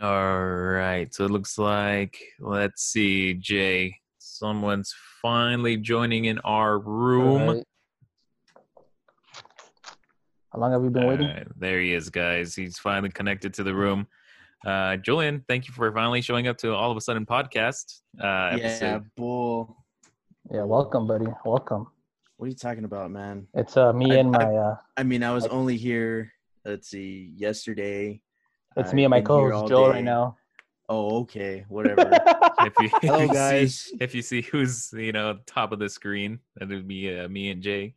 All right. So it looks like, let's see, Jay, someone's finally joining in our room. Alright. How long have we been waiting? All right, there he is, guys. He's finally connected to the room. Uh, Julian, thank you for finally showing up to All of a Sudden podcast. Uh, Yeah, episode. bull. Yeah, welcome, buddy. Welcome. What are you talking about, man? It's uh me I- and I- my uh I mean, I was only here. Let's see, yesterday. It's me and my been co-host all Joe day. right now. Oh, okay, whatever. If you, if Hello, you see- guys. if you see who's you know top of the screen, that would be uh, me and Jay,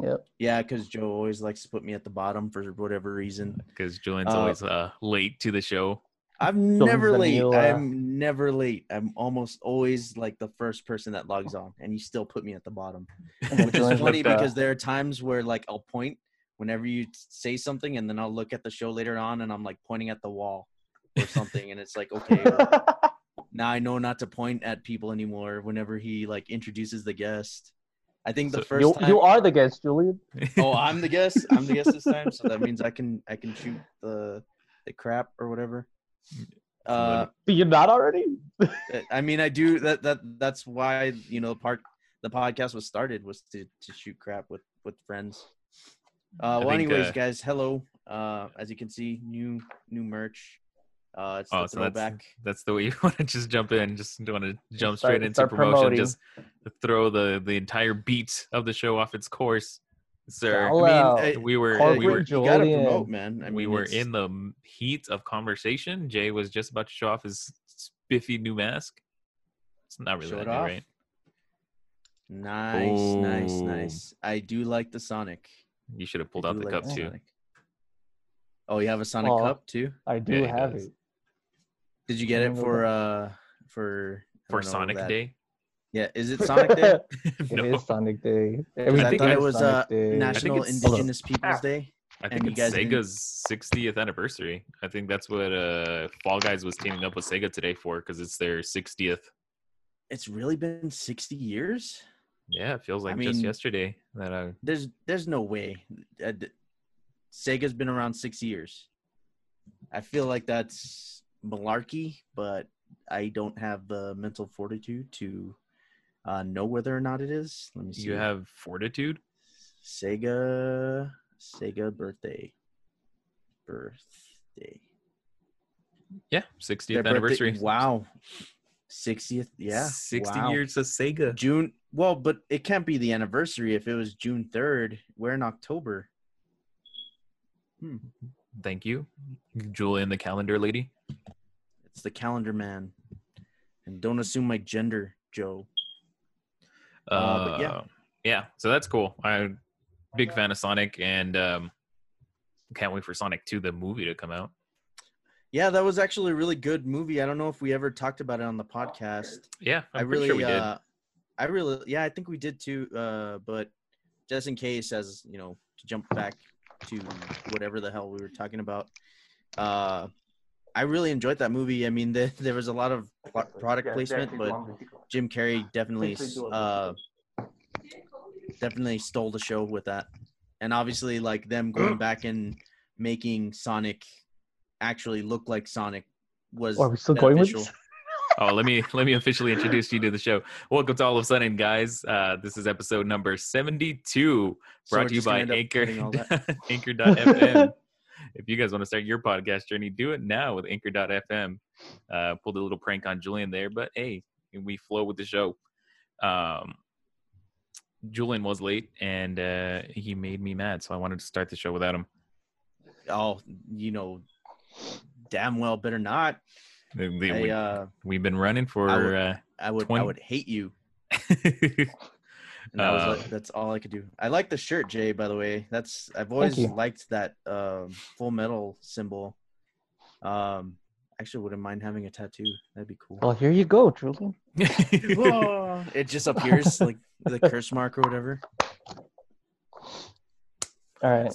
Yep. yeah, because Joe always likes to put me at the bottom for whatever reason. because Julian's Uh, always uh, late to the show. I'm never late. new, uh, I'm never late. I'm almost always like the first person that logs on, and you still put me at the bottom. Which is funny because there are times where like I'll point whenever you say something, and then I'll look at the show later on, and I'm like pointing at the wall or something, and it's like okay, now I know not to point at people anymore whenever he like introduces the guest. I think the So first you time. you are the guest, Julian. oh, I'm the guest. I'm the guest this time, so that means I can I can shoot the the crap or whatever. Uh, You're not already? I mean, I do that. That that's why you know part the podcast was started was to to shoot crap with with friends. Uh, well, think, anyways, uh, guys, hello. Uh, as you can see, new new merch. Uh, it's Oh, the so that's throwback. that's the way you want to just jump in. Just want to jump Start- straight into promotion. promoting. Just throw the the entire beat of the show off its course, sir. Shout I mean. I- we were corporate we were you gotta promote, man. I mean, we were it's- in the heat of conversation. Jay was just about to show off his spiffy new mask. It's not really Show that it new, off. right? Nice, nice, nice. I do like the Sonic. You should have I pulled out the like cup the too. Oh, you have a Sonic Oh. cup too? I do Yeah, have it. Did you get it for uh for For know, Sonic that- Day. Yeah, is it Sonic Day? No, is Sonic Day. I Everything thought it is was Sonic uh, National Indigenous Peoples Day. I and think it's guys didn't- Sega's 60th anniversary. I think that's what uh Fall Guys was teaming up with Sega today for because it's their 60th. It's really been 60 years? Yeah, it feels I like just yesterday that uh There's there's no way. Uh, Sega's been around 6 years. I feel like that's malarkey, but I don't have the mental fortitude to uh, know whether or not it is. Let me see. you have fortitude. Sega Sega birthday. Birthday. Yeah, 60th Their birthday- anniversary. Wow. 60th. Yeah. 60 wow. years of Sega. June. Well, but it can't be the anniversary if it was June 3rd. We're in October. Hmm. Thank you, Julian, the calendar lady. It's the calendar man. And don't assume my gender, Joe. Uh, but yeah. yeah. So that's cool. I'm big fan of Sonic, and um, can't wait for Sonic 2, the movie, to come out. Yeah, that was actually a really good movie. I don't know if we ever talked about it on the podcast. Yeah, I'm i really sure we did. uh I really yeah, I think we did too. Uh but just in case as you know, to jump back to whatever the hell we were talking about. Uh I really enjoyed that movie. I mean, there, there was a lot of product placement, but Jim Carrey definitely uh definitely stole the show with that. And obviously like them going back and making Sonic actually look like Sonic was Oh, are we still going with this? Oh, let me let me officially introduce you to the show. Welcome to All of a Sudden, guys. Uh, this is episode number seventy-two, brought we're to you by gonna end up Anchor cutting all that. Anchor.fm. if you guys want to start your podcast journey, do it now with Anchor.fm. Uh, pulled a little prank on Julian there, but hey, we flow with the show. Um, Julian was late, and uh, he made me mad, so I wanted to start the show without him. oh, you know, damn well better not. The- the- I, we, uh, we've been running for. I would- uh, I would, 20 I would hate you. And that was Uh, like, that's all I could do. I like the shirt, Jay. By the way, that's I've always liked that um, full metal symbol. Um, actually, wouldn't mind having a tattoo. That'd be cool. Well, here you go, Julian. It just appears like the curse mark or whatever. All right.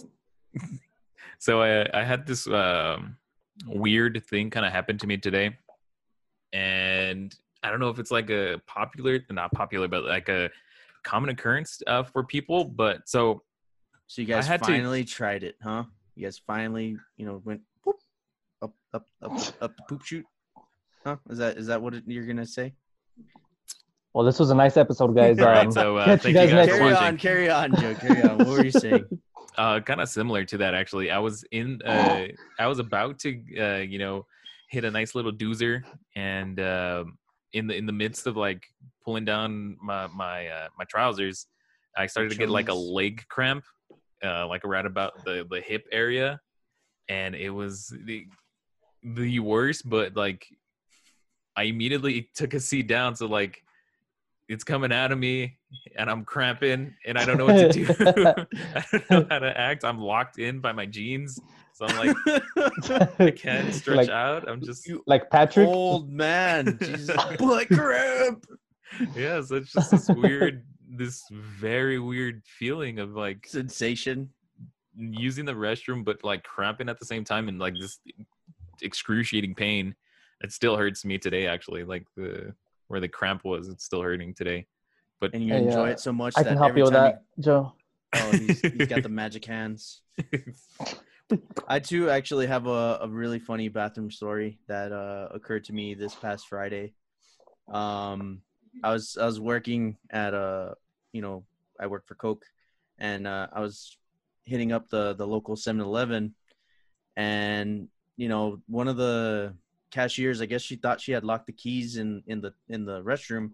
so I I had this um, weird thing kind of happen to me today, and I don't know if it's like a popular, not popular, but like a common occurrence uh, for people. But so So you guys had to- finally tried it, huh? You guys finally, you know, went. Whoop. up up up up the poop chute. Huh? Is that is that what it, you're gonna say? Well, this was a nice episode, guys. All right, Um, so uh, catch thank you you guys guys next carry on, carry on, Joe. Carry on. What were you saying? uh kind of similar to that actually. I was in uh i was about to uh you know hit a nice little doozer and um in the in the midst of like pulling down my my uh my trousers i started to get like a leg cramp uh like around about the the hip area. And it was the the worst but like i immediately took a seat down. So like it's coming out of me and I'm cramping and I don't know what to do. I don't know how to act. I'm locked in by my jeans. So I'm like, I can't stretch Like- out. I'm just, like Patrick. old man. Jesus. Butt cramp. yeah. So it's just this weird, this very weird feeling of like Sensation. using the restroom, but like cramping at the same time and like this excruciating pain. It still hurts me today, actually. Like the, where the cramp was, it's still hurting today. But And you Hey, enjoy uh, it so much I that can help every you with time that, Joe. Oh, he's, he's got the magic hands. I too actually have a, a really funny bathroom story that uh, occurred to me this past Friday. Um, I was I was working at a you know I work for Coke, and uh, I was hitting up the the local 7-Eleven, and you know one of the cashiers I guess she thought she had locked the keys in in the in the restroom,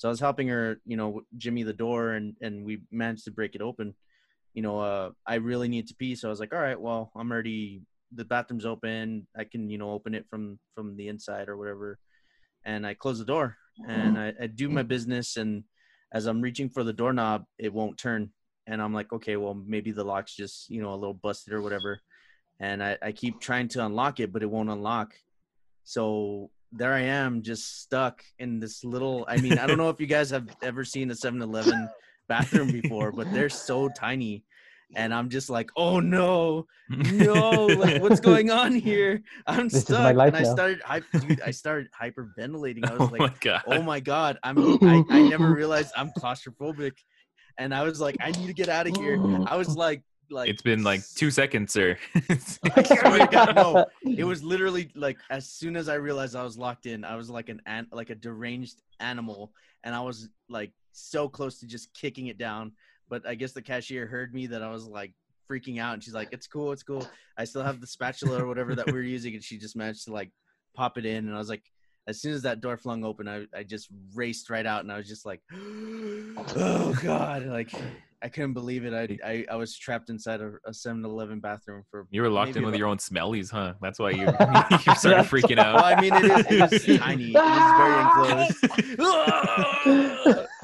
so I was helping her you know jimmy the door and and we managed to break it open you know, uh, I really need to pee. So I was like, all right, well, I'm already, the bathroom's open. I can, you know, open it from, from the inside or whatever. And I close the door and I, I do my business. And as I'm reaching for the doorknob, it won't turn. And I'm like, okay, well, maybe the lock's just, you know, a little busted or whatever. And I, I keep trying to unlock it, but it won't unlock. So there I am just stuck in this little, I mean, I don't know if you guys have ever seen a 7 Eleven bathroom before, but they're so tiny. And I'm just like, oh no, no, like what's going on here? I'm This is stuck. and I now. started, I, dude, I started hyperventilating. I oh was like, my god. oh my god, I'm, I, I never realized I'm claustrophobic, and I was like, I need to get out of here. I was like, like it's been like two seconds, sir. I swear to God, no. It was literally like as soon as I realized I was locked in, I was like an, an like a deranged animal, and I was like so close to just kicking it down. But I guess the cashier heard me that I was like freaking out, and she's like, "It's cool, it's cool. I still have the spatula or whatever that we were using," and she just managed to like pop it in, and I was like. As soon as that door flung open, I, I just raced right out, and I was just like, "Oh God!" Like I couldn't believe it. I I, I was trapped inside a, a 7-Eleven bathroom for You were locked in with your own smellies, huh? That's why you you started freaking out. Well. I mean, it is, it is tiny. It is very enclosed.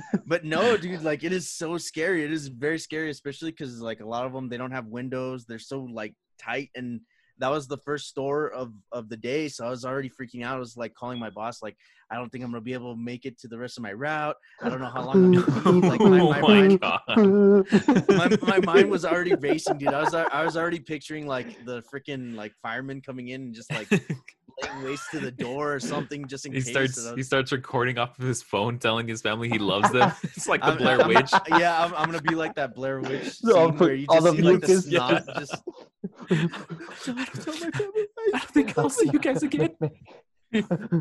but no, dude, like it is so scary. It is very scary, especially because like a lot of them they don't have windows. They're so like tight, and that was the first store of of the day. So I was already freaking out. I was like calling my boss, like I don't think I'm gonna be able to make it to the rest of my route. I don't know how long I'm gonna be. Like my, oh my, my mind, god. my, my mind was already racing, dude. I was I was already picturing like the freaking like firemen coming in and just like laying waste to the door or something just in he case. starts and I he starts recording off of his phone, telling his family he loves them. It's like the I'm- Blair I'm- Witch. yeah, I'm, I'm gonna be like that Blair Witch scene put where you all just the see like the mucus- snot Yes. just. Don't tell my family. I don't think I'll see you guys again.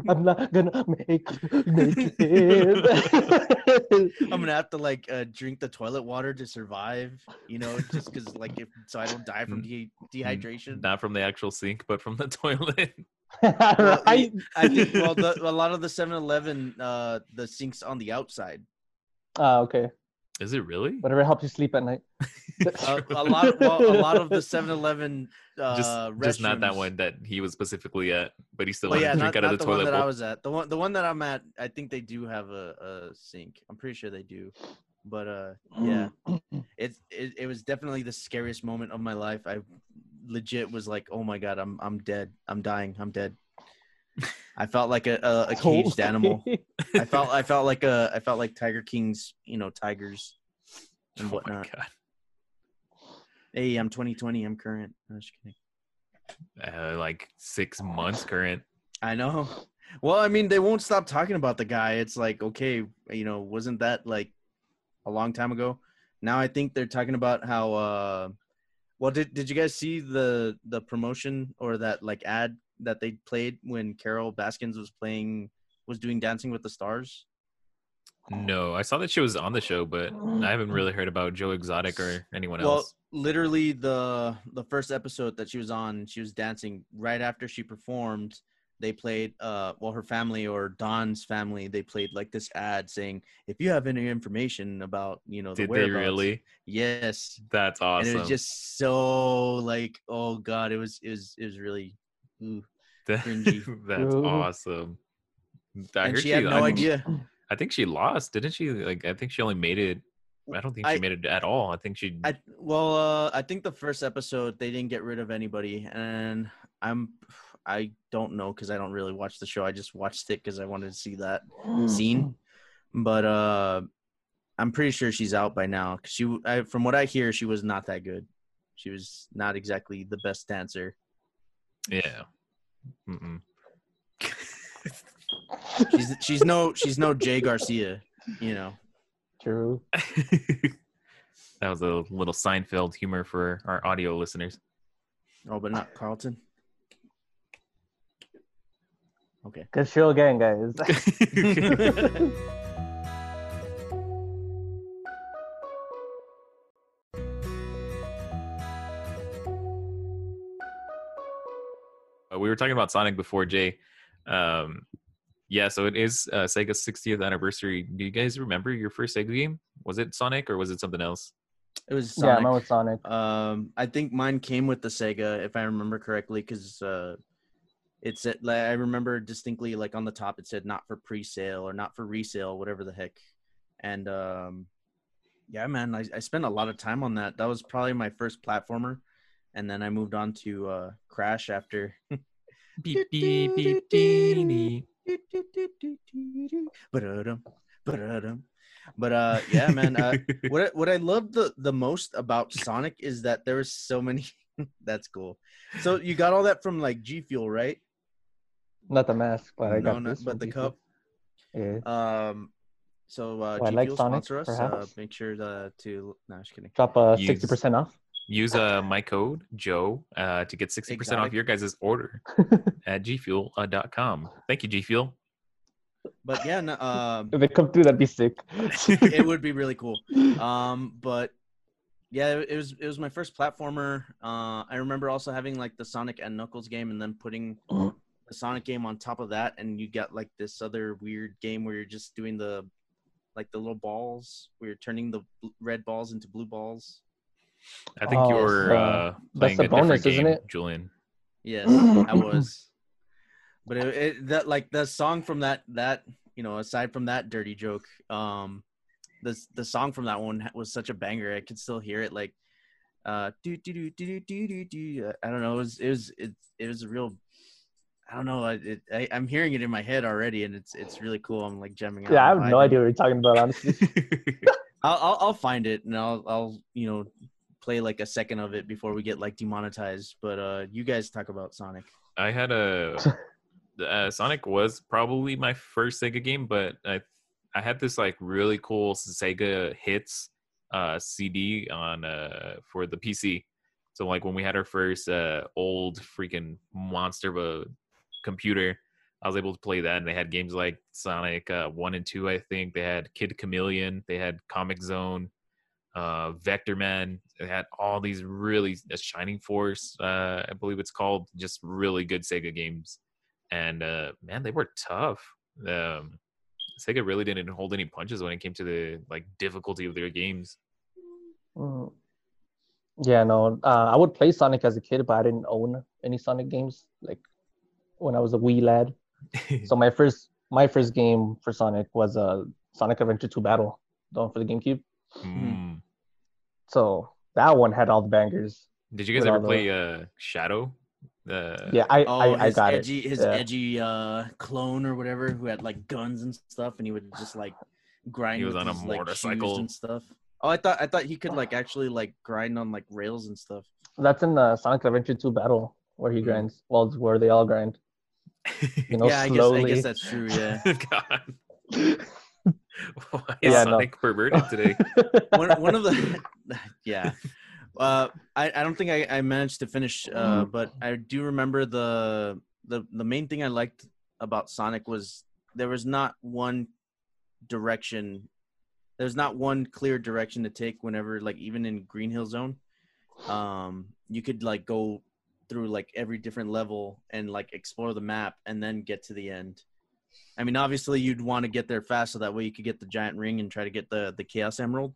I'm not gonna make, make it. I'm gonna have to like uh, drink the toilet water to survive, you know, just because like if so I don't die from de- dehydration. Not from the actual sink, but from the toilet. Well, right? I think well, the, a lot of the 7-Eleven, uh, the sinks on the outside. Ah, okay. Is it really? Whatever helps you sleep at night. Uh, a lot, well, a lot of the 7-Eleven. Uh, just just not that one that he was specifically at, but he still Well, wanted yeah, to not, drink out not of the, the one toilet that I was at. The one, the one that I'm at, I think they do have a, a sink. I'm pretty sure they do. But uh, yeah, it, it it was definitely the scariest moment of my life. I legit was like, oh my god, I'm I'm dead. I'm dying. I'm dead. I felt like a a, a caged animal. I felt I felt like a I felt like Tiger King's you know tigers and Oh whatnot. god. Hey, I'm 2020. I'm current. No, just kidding. Uh, like six months current. I know. Well, I mean, they won't stop talking about the guy. It's like, okay, you know, wasn't that like a long time ago? Now I think they're talking about how. uh Well, did did you guys see the the promotion or that like ad that they played when Carol Baskins was playing was doing Dancing with the Stars? No, I saw that she was on the show, but I haven't really heard about Joe Exotic or anyone Well, else. Well, literally the the first episode that she was on, she was dancing right after she performed. They played uh well her family or Don's family, they played like this ad saying, if you have any information about, you know, the Did they really? Yes. That's awesome. And it was just so like, oh god, it was it was it was really ooh. That- That's Ooh. awesome. I and heard she had no I, idea. I think she lost, didn't she? Like I think she only made it. I don't think she I- made it at all. I think she. I well, uh, I think the first episode they didn't get rid of anybody, and I'm I don't know because I don't really watch the show. I just watched it because I wanted to see that scene. But uh, I'm pretty sure she's out by now. 'cause she, I, from what I hear, she was not that good. She was not exactly the best dancer. yeah. Mm-mm. She's she's no she's no Jay Garcia, you know. True. that was a little Seinfeld humor for our audio listeners. Oh, but not Carlton. Okay. Good show again, guys. we were talking about Sonic before, Jay. Um, yeah, so it is uh, Sega's 60th anniversary. Do you guys remember your first Sega game? Was it Sonic or was it something else? It was yeah, Sonic. mine was Sonic. Um, I think mine came with the Sega, if I remember correctly, because uh, it said like, I remember distinctly, like on the top, it said not for pre-sale or not for resale, whatever the heck. And um, yeah, man, I, I spent a lot of time on that. That was probably my first platformer, and then I moved on to uh, Crash after. Beep, beep, beep, dee, dee. Ba-da-dum, ba-da-dum. But uh, yeah, man. Uh, what I, what I love the the most about Sonic is that there was so many. that's cool. So you got all that from like G Fuel, right? Not the mask, but I no, got not, this. but the people. cup. Yeah. Um, so uh, I G like Fuel Sonic, sponsor us. Uh, make sure to, to no, just kidding. Drop uh, Use- sixty percent off. Use uh, my code, Joe, uh, to get 60% off your guys' order at gfuel.com. Thank you, G Fuel. But yeah, no, um, If they come through, that'd be sick. it would be really cool. Um, but yeah, it, it was it was my first platformer. Uh, I remember also having like the Sonic and Knuckles game, and then putting the Sonic game on top of that, and you got like this other weird game where you're just doing the like the little balls, where you're turning the red balls into blue balls. I think Oh, you're so uh, playing that's a a bonus, different game, isn't it? Julian. Yes, I was. But it, it that like the song from that that you know aside from that dirty joke, um, the the song from that one was such a banger. I could still hear it like, uh, do do do do do do do. I don't know. It was it was it, it was a real. I don't know. I, it, I I'm hearing it in my head already, and it's it's really cool. I'm like jamming out. Yeah, I have no idea what you're talking about, honestly. I'll, I'll I'll find it and I'll I'll you know play like a second of it before we get like demonetized. But uh, you guys talk about Sonic. I had a uh, Sonic was probably my first Sega game, but I I had this like really cool Sega hits uh, CD on uh, for the PC. So like when we had our first uh, old freaking monster of a computer, I was able to play that, and they had games like Sonic uh, One and Two. I think they had Kid Chameleon, they had Comix Zone, uh, Vectorman. They had all these really uh, Shining Force, uh, I believe it's called, just really good Sega games. And uh, man, they were tough. Um, Sega really didn't hold any punches when it came to the like difficulty of their games. Mm. Yeah, no. Uh, I would play Sonic as a kid, but I didn't own any Sonic games. Like when I was a wee lad. So my first my first game for Sonic was uh, Sonic Adventure 2 Battle, the one for the GameCube. Mm. So that one had all the bangers. Did you guys ever all the- play uh, Shadow? Uh, Yeah, I Oh, I, I his got edgy, it. his Yeah. edgy uh, clone or whatever, who had like guns and stuff, and he would just like grind. He was with on a his, like, motorcycle. and stuff. Oh, I thought I thought he could like actually like grind on like rails and stuff. That's in the Sonic Adventure 2 Battle where he Mm. grinds. Well, it's where they all grind. You know, yeah, I guess I slowly. guess that's true. Yeah. God. Why is Yeah, no. Sonic perverted today? one, one of the yeah uh I, I don't think I, I managed to finish uh but i do remember the the the main thing I liked about Sonic was there was not one direction. There's not one clear direction to take whenever like even in Green Hill Zone, um, you could like go through like every different level and like explore the map and then get to the end. I mean, obviously you'd want to get there fast so that way you could get the giant ring and try to get the the Chaos Emerald.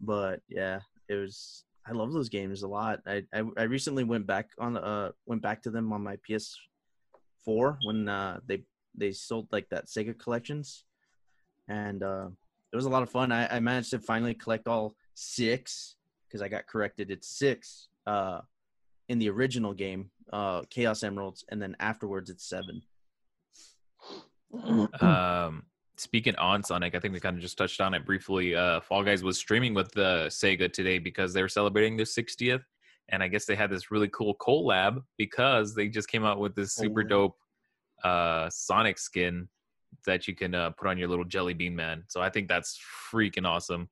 But yeah, it was. I love those games a lot. I I, I recently went back on uh went back to them on my PS4 when uh they they sold like that Sega collections, and uh it was a lot of fun. I, I managed to finally collect all six because I got corrected. It's six uh in the original game, uh Chaos Emeralds, and then afterwards it's seven. Um, speaking on Sonic, I think we kind of just touched on it briefly. Uh, Fall Guys was streaming with the Sega today because they were celebrating their 60th, and I guess they had this really cool collab because they just came out with this super dope uh, Sonic skin that you can uh, put on your little jelly bean man. So I think that's freaking awesome.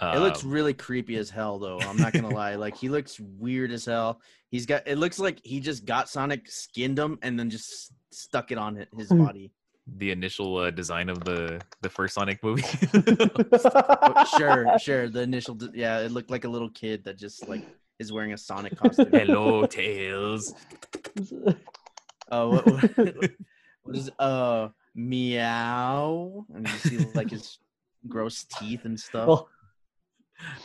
It looks Um, really creepy as hell, though. I'm not gonna lie. Like he looks weird as hell. He's got. It looks like he just got Sonic, skinned him, and then just stuck it on his Hmm. body. The initial uh, design of the the first Sonic movie. Sure, sure. The initial, d- yeah, it looked like a little kid that just like is wearing a Sonic costume. Hello, Tails. Uh, what, what, what is uh meow? And you see like his gross teeth and stuff. well,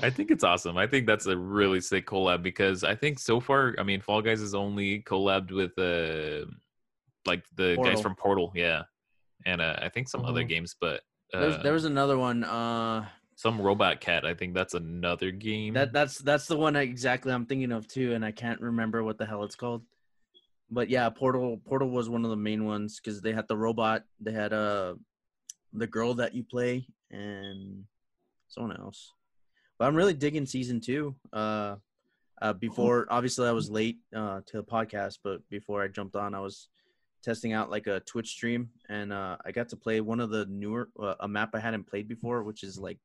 I think it's awesome. I think that's a really sick collab because I think so far, I mean, Fall Guys has only collabed with uh, like the guys from Portal, yeah, and uh, I think some other Mhm. games, but uh, there was another one. Uh, some Robot Cat. I think that's another game. That that's that's the one I, exactly I'm thinking of too, and I can't remember what the hell it's called. But yeah, Portal Portal was one of the main ones because they had the robot, they had uh the girl that you play, and someone else. But I'm really digging season two. Uh, uh, before obviously I was late uh to the podcast, but before I jumped on, I was testing out like a Twitch stream, and uh, I got to play one of the newer uh, a map I hadn't played before, which is like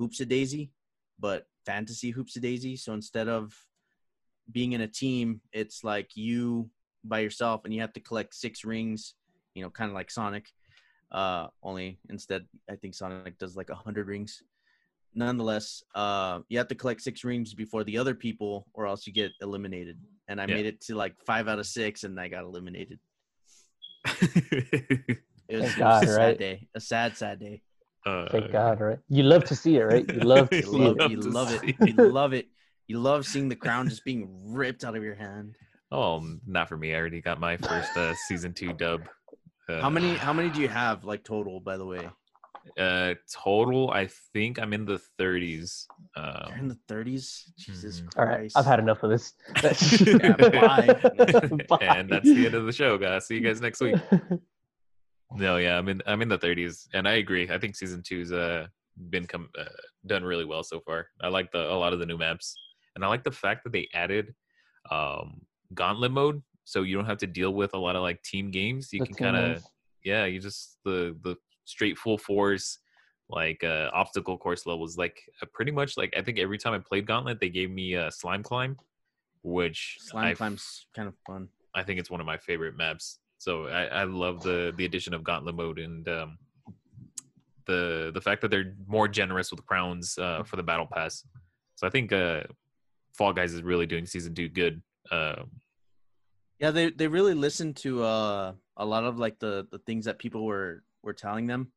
Hoopsie Daisy but fantasy hoops a daisy. So instead of being in a team, it's like you by yourself and you have to collect six rings, you know, kind of like Sonic. Uh, only instead, I think Sonic does like a hundred rings. Nonetheless, uh, you have to collect six rings before the other people, or else you get eliminated. And I Yeah. made it to like five out of six, and I got eliminated. It was, Thank it was God, a sad right? day, a sad, sad day. uh, thank God, right? You love to see it, right? You love to see love, it. you love see it. You love it. You love seeing the crown just being ripped out of your hand. Oh, not for me. I already got my first uh, season two dub. Uh, How many? How many do you have, like total? By the way, Uh, total, I think I'm in the 30s. you're Um, in the 30s. Jesus Mhm. All right, I've had enough of this. Yeah, bye. and that's the end of the show, guys. See you guys next week. No, yeah, I'm in I'm in the 30s, and I agree. I think season two's uh been come uh, done really well so far. I like the a lot of the new maps, and I like the fact that they added um gauntlet mode, so you don't have to deal with a lot of like team games. You The can kind of yeah, you just the the straight full force like uh obstacle course levels. Like uh, pretty much like I think every time I played gauntlet, they gave me a slime climb, which Slime I climb's kind of fun. I think it's one of my favorite maps. So I, I love the the addition of Gauntlet mode and um, the the fact that they're more generous with crowns uh, for the battle pass. So I think uh, Fall Guys is really doing season two good. Uh, Yeah, they they really listened to uh, a lot of like the the things that people were were telling them,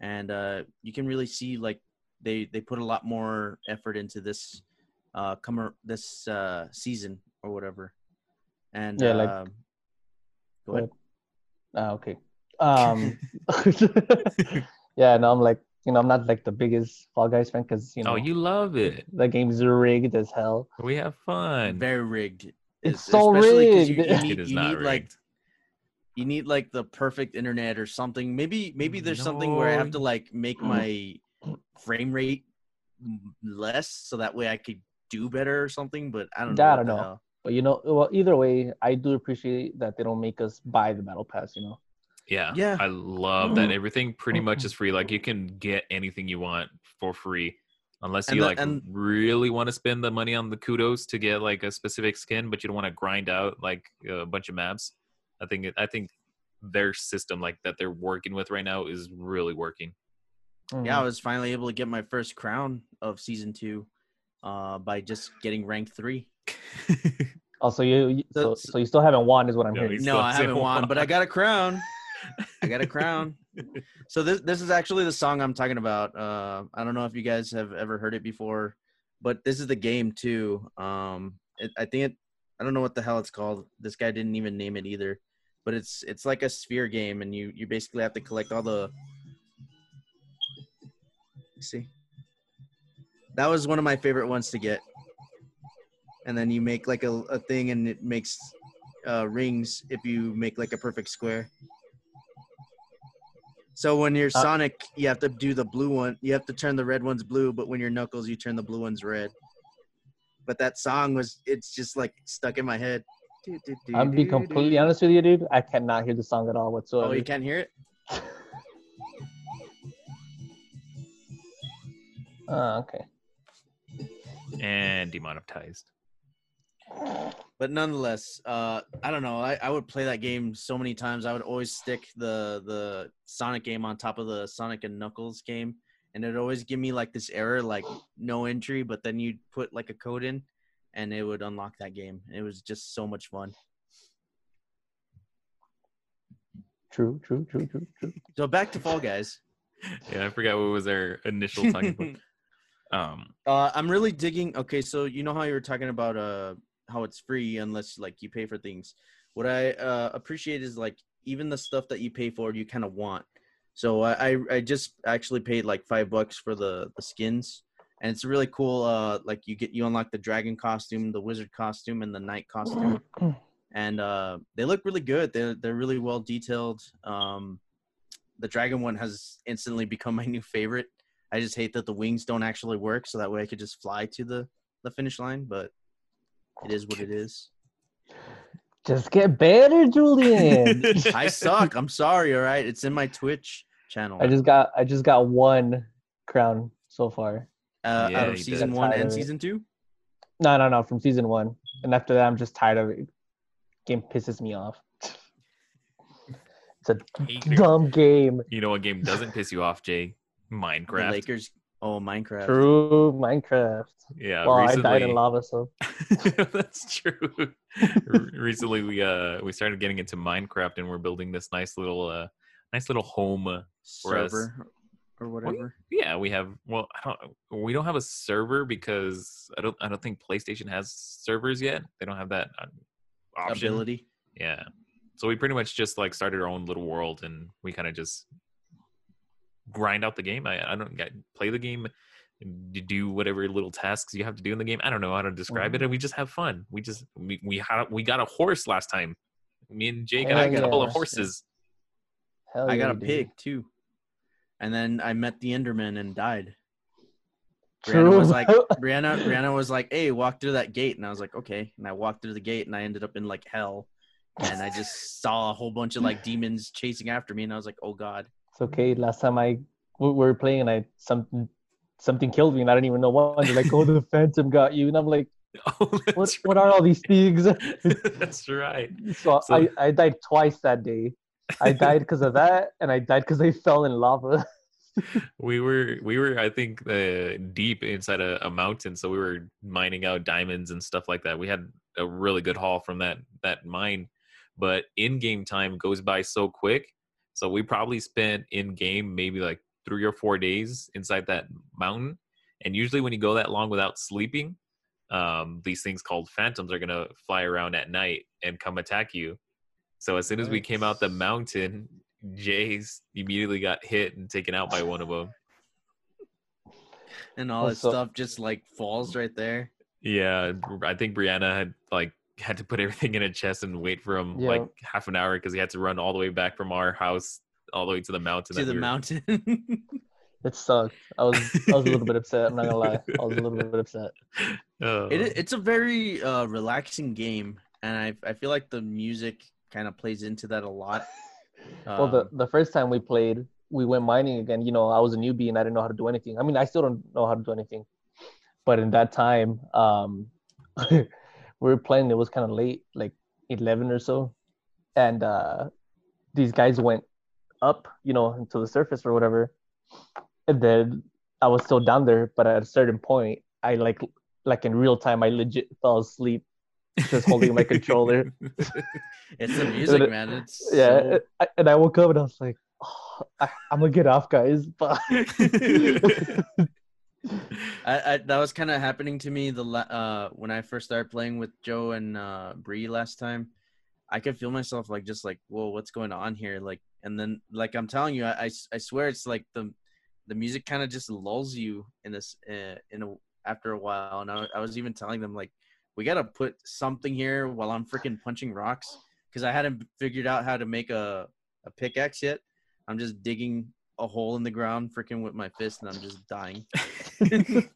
and uh, you can really see like they they put a lot more effort into this uh come this uh season or whatever. And Yeah, like- um, go ahead. Ah, okay. Um, yeah, no, I'm like, you know, I'm not like the biggest Fall Guys fan because you know oh, you love it. the game's rigged as hell. We have fun. very rigged. It's Es- so especially 'cause You, rigged. you need, is you not need like rigged. You need like the perfect internet or something. Maybe maybe there's something where I have to like make mm. my frame rate less so that way I could do better or something. But I don't know. I don't know. hell. But you know, well, either way, I do appreciate that they don't make us buy the battle pass. You know, Yeah, Yeah. I love that mm. everything pretty much is free. Like you can get anything you want for free, unless And you the- like and- really want to spend the money on the kudos to get like a specific skin, but you don't want to grind out like a bunch of maps. I think it, I think their system like that they're working with right now is really working. Yeah, I was finally able to get my first crown of season two uh, by just getting ranked three. Also, you, you So- so, so you still haven't won, is what I'm No, hearing. No, I haven't hasn't won, but I got a crown. I got a crown. So this this is actually the song I'm talking about. Uh, I don't know if you guys have ever heard it before, but this is the game too. Um, it, I think it. I don't know what the hell it's called. This guy didn't even name it either, but it's it's like a sphere game, and you you basically have to collect all the. See, that was one of my favorite ones to get. And then you make like a, a thing, and it makes uh, rings if you make like a perfect square. So when you're Uh, Sonic, you have to do the blue one. You have to turn the red ones blue, but when you're Knuckles, you turn the blue ones red. But that song was it's just like stuck in my head. I'm be completely honest with you, dude. I cannot hear the song at all whatsoever. Oh, you can't hear it? Ah, okay. and demonetized. But nonetheless, uh, I don't know. I, I would play that game so many times. I would always stick the the Sonic game on top of the Sonic and Knuckles game, and it'd always give me like this error, like no entry. But then you'd put like a code in, and it would unlock that game. It was just so much fun. True, true, true, true, true. So back to Fall Guys. Yeah, I forgot what was our initial talking about. Um, Uh, I'm really digging. Okay, so you know how you were talking about uh how it's free unless like you pay for things. What I uh, appreciate is like even the stuff that you pay for, you kind of want. So I, I I just actually paid like five bucks for the the skins, and it's really cool. Uh, like you get you unlock the dragon costume, the wizard costume, and the knight costume, and uh, they look really good. They're they're really well detailed. Um, the dragon one has instantly become my new favorite. I just hate that the wings don't actually work, so that way I could just fly to the the finish line. But it is what it is. Just get better, Julian. I suck. I'm sorry. All right, it's in my Twitch channel. I just got I just got one crown so far. Uh, Yeah, out of season one and season two. No, no, no, from season one. And after that, I'm just tired of it. Game pisses me off. It's a Hater. dumb game. you know what game doesn't piss you off, Jay? The Minecraft. Lakers. Oh, Minecraft. True Minecraft. Yeah, well, recently, I died in lava, so That's true. Recently, we uh we started getting into Minecraft, and we're building this nice little uh nice little home. uh, for us. Server or whatever. Yeah, we have. Well, I don't. We don't have a server because I don't. I don't think PlayStation has servers yet. They don't have that uh, option. Ability. Yeah. So we pretty much just like started our own little world, and we kind of just grind out the game. I, I don't get play the game, do whatever little tasks you have to do in the game. I don't know how to describe it, and we just have fun. We just we we had we got a horse last time. Me and Jake Hell and I got Hell a couple of horses. hell I got yeah, a dude. pig too, and then I met the Enderman and died. True. Brianna was like, Brianna, Brianna was like, "Hey, walk through that gate," and I was like, "Okay." And I walked through the gate, and I ended up in like hell, and I just saw a whole bunch of like demons chasing after me, and I was like, "Oh God." It's okay. Last time I we were playing, and I something something killed me, and I didn't even know what. They're like, "Oh, the Phantom got you," and I'm like, Oh, "What? What are all these things?" that's right. so, So- I I died twice that day. I died because of that, and I died because I fell in lava. we were we were i think uh, deep inside a, a mountain so we were mining out diamonds and stuff like that. We had a really good haul from that that mine but in game time goes by so quick. So we probably spent in game maybe like three or four days inside that mountain and usually when you go that long without sleeping um, these things called phantoms are going to fly around at night and come attack you so as soon as we came out the mountain Jay's immediately got hit and taken out by one of them. And all this Also- stuff just like falls right there. Yeah, I think Brianna had like had to put everything in a chest and wait for him Yeah. like half an hour because he had to run all the way back from our house all the way to the mountain. to the we were- mountain. It sucked. I was I was a little bit upset. I'm not gonna lie. I was a little bit upset. Oh. it, it's a very uh, relaxing game, and I I feel like the music kind of plays into that a lot. well, the Um, the first time we played, we went mining again. You know, I was a newbie and I didn't know how to do anything. I mean, I still don't know how to do anything. But in that time, um, we were playing. It was kind of late, like eleven or so, and uh, these guys went up, you know, into the surface or whatever, and then I was still down there, but at a certain point, I like like in real time, I legit fell asleep just holding my controller. It's the music, man. It's Yeah, so- I, and I woke up and I was like, oh, I, I'm gonna get off, guys. But I, I that was kind of happening to me the uh when I first started playing with Joe and uh Bree last time. I could feel myself like just like whoa, what's going on here? Like, and then like I'm telling you, I I swear it's like the the music kind of just lulls you in this uh, in a after a while. And I, I was even telling them like we gotta put something here while I'm freaking punching rocks because I hadn't figured out how to make a a pickaxe yet. I'm just digging a hole in the ground freaking with my fist and I'm just dying.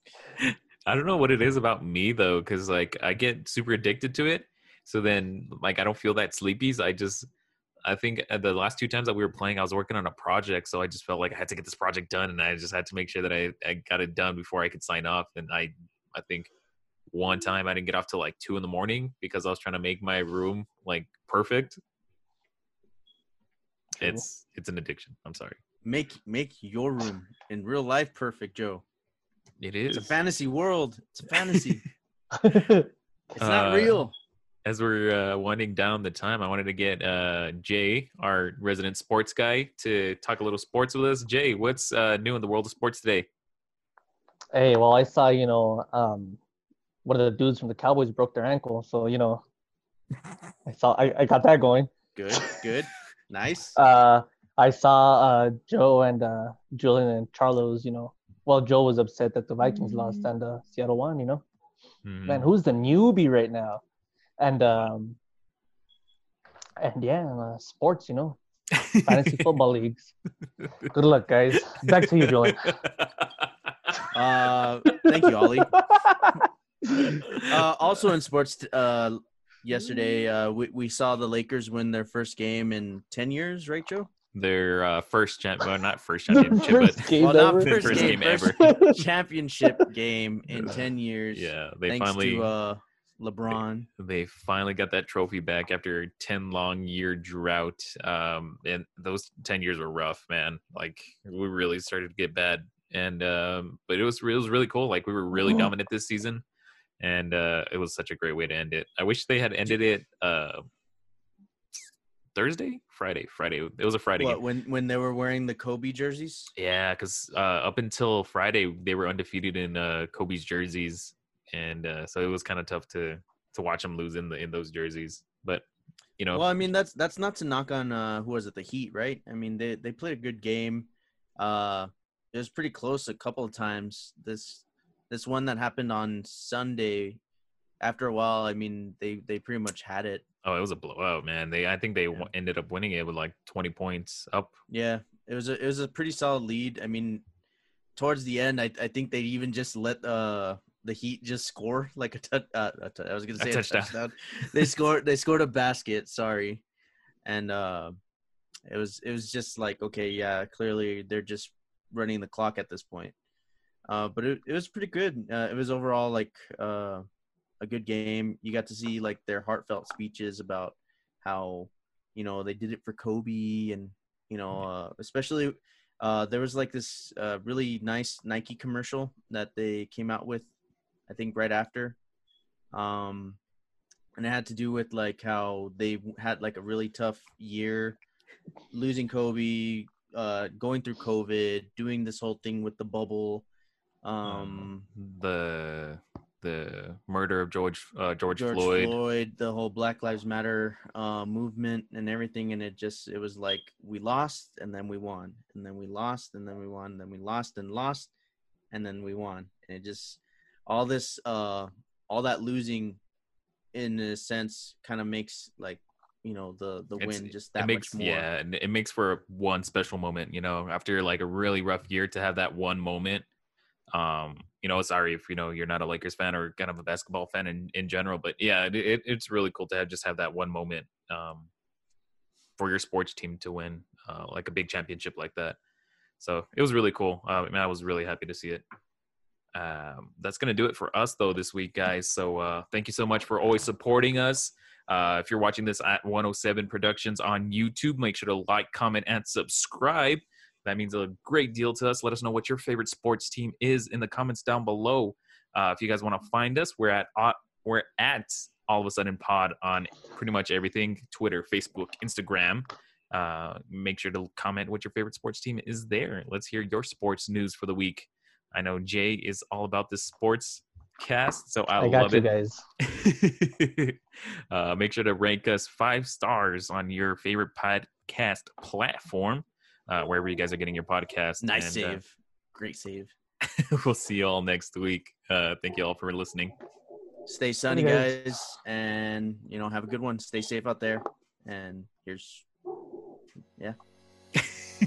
I don't know what it is about me though, because like I get super addicted to it. So then, like, I don't feel that sleepies. I just, I think uh, the last two times that we were playing, I was working on a project, so I just felt like I had to get this project done, and I just had to make sure that I, I got it done before I could sign off. And I, I think one time I didn't get off till like two in the morning because I was trying to make my room like perfect. Cool. It's it's an addiction. I'm sorry. Make make your room in real life perfect, Joe. It is. It's a fantasy world. It's a fantasy. It's not Uh, real. as we're uh, winding down the time, I wanted to get uh, Jay, our resident sports guy, to talk a little sports with us. Jay, what's uh, new in the world of sports today? hey, well, I saw you know, um, one of the dudes from the Cowboys broke their ankle, so you know, I saw I, I got that going. Good, good, nice. Uh, I saw uh, Joe and uh, Julian and Charlos. You know, well, Joe was upset that the Vikings lost and uh, Seattle won. You know, Mhm. man, who's the newbie right now? And um, and yeah, uh, sports. You know, fantasy football leagues. Good luck, guys. Back to you, Julian. Uh, thank you, Ollie. Uh, also in sports, uh, yesterday uh, we we saw the Lakers win their first game in ten years, right, Joe? Their uh, first champ, well, not first championship, First but game Well, not ever. first, First game, game first championship game in ten years. yeah, they thanks finally to uh, LeBron. they finally got that trophy back after a 10 long year drought. Um and those 10 years were rough man. Like we really started to get bad. And um but it was it was really cool. Like we were really dominant this season and uh it was such a great way to end it i wish they had ended it uh thursday friday friday it was a friday What game. when when they were wearing the Kobe jerseys? yeah because uh up until friday they were undefeated in uh kobe's jerseys and uh so it was kind of tough to to watch them lose in the in those jerseys but you know Well, I mean that's that's not to knock on uh, who was it, the Heat, right? I mean they they played a good game. Uh, it was pretty close a couple of times. This this one that happened on Sunday. After a while, I mean they they pretty much had it. Oh, it was a blowout, man. They I think they w ended up winning it with like 20 points up. Yeah, it was a it was a pretty solid lead. I mean, towards the end, I I think they even just let uh the Heat just score like a touch. Uh, a I was gonna A say a touchdown. touchdown. they scored they scored a basket. Sorry, and uh, it was it was just like okay, yeah, clearly they're just running the clock at this point. Uh, but it it was pretty good. Uh, it was overall like uh a good game. You got to see like their heartfelt speeches about how you know they did it for Kobe and you know uh, especially uh, there was like this uh, really nice Nike commercial that they came out with I think right after um and it had to do with like how they had like a really tough year losing Kobe uh going through COVID doing this whole thing with the bubble um the the murder of George uh, George, George Floyd. Floyd. the whole Black Lives Matter uh, movement and everything, and it just it was like we lost and then we won, and then we lost and then we won, and then we lost and lost, and then we won, and it just all this uh all that losing, in a sense, kind of makes like you know the the It's- win just that makes much more. yeah, and it makes for one special moment. You know, after like a really rough year to have that one moment. Um, you know, sorry if you know you're not a Lakers fan or kind of a basketball fan in in general, but yeah, it, it, it's really cool to have just have that one moment um for your sports team to win uh, like a big championship like that. So it was really cool. Uh, I mean, I was really happy to see it. Um, that's gonna do it for us though this week, guys. So uh, thank you so much for always supporting us. Uh, if you're watching this at 107 Productions on YouTube, make sure to like, comment, and subscribe. That means a great deal to us. Let us know what your favorite sports team is in the comments down below. Uh, if you guys want to find us, we're at uh, we're at all of a sudden pod on pretty much everything: Twitter, Facebook, Instagram. Uh, make sure to comment what your favorite sports team is there. Let's hear your sports news for the week. I know Jay is all about this sports cast, so I, I got love you it. guys. uh, make sure to rank us five stars on your favorite podcast platform, uh, wherever you guys are getting your podcast. Nice And, uh, save. Great save. we'll see you all next week. Uh, thank you all for listening. Stay sunny, guys. guys, and you know have a good one. Stay safe out there. And here's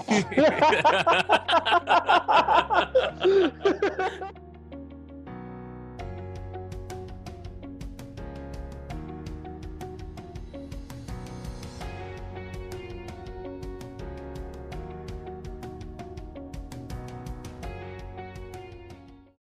Ha ha ha ha ha!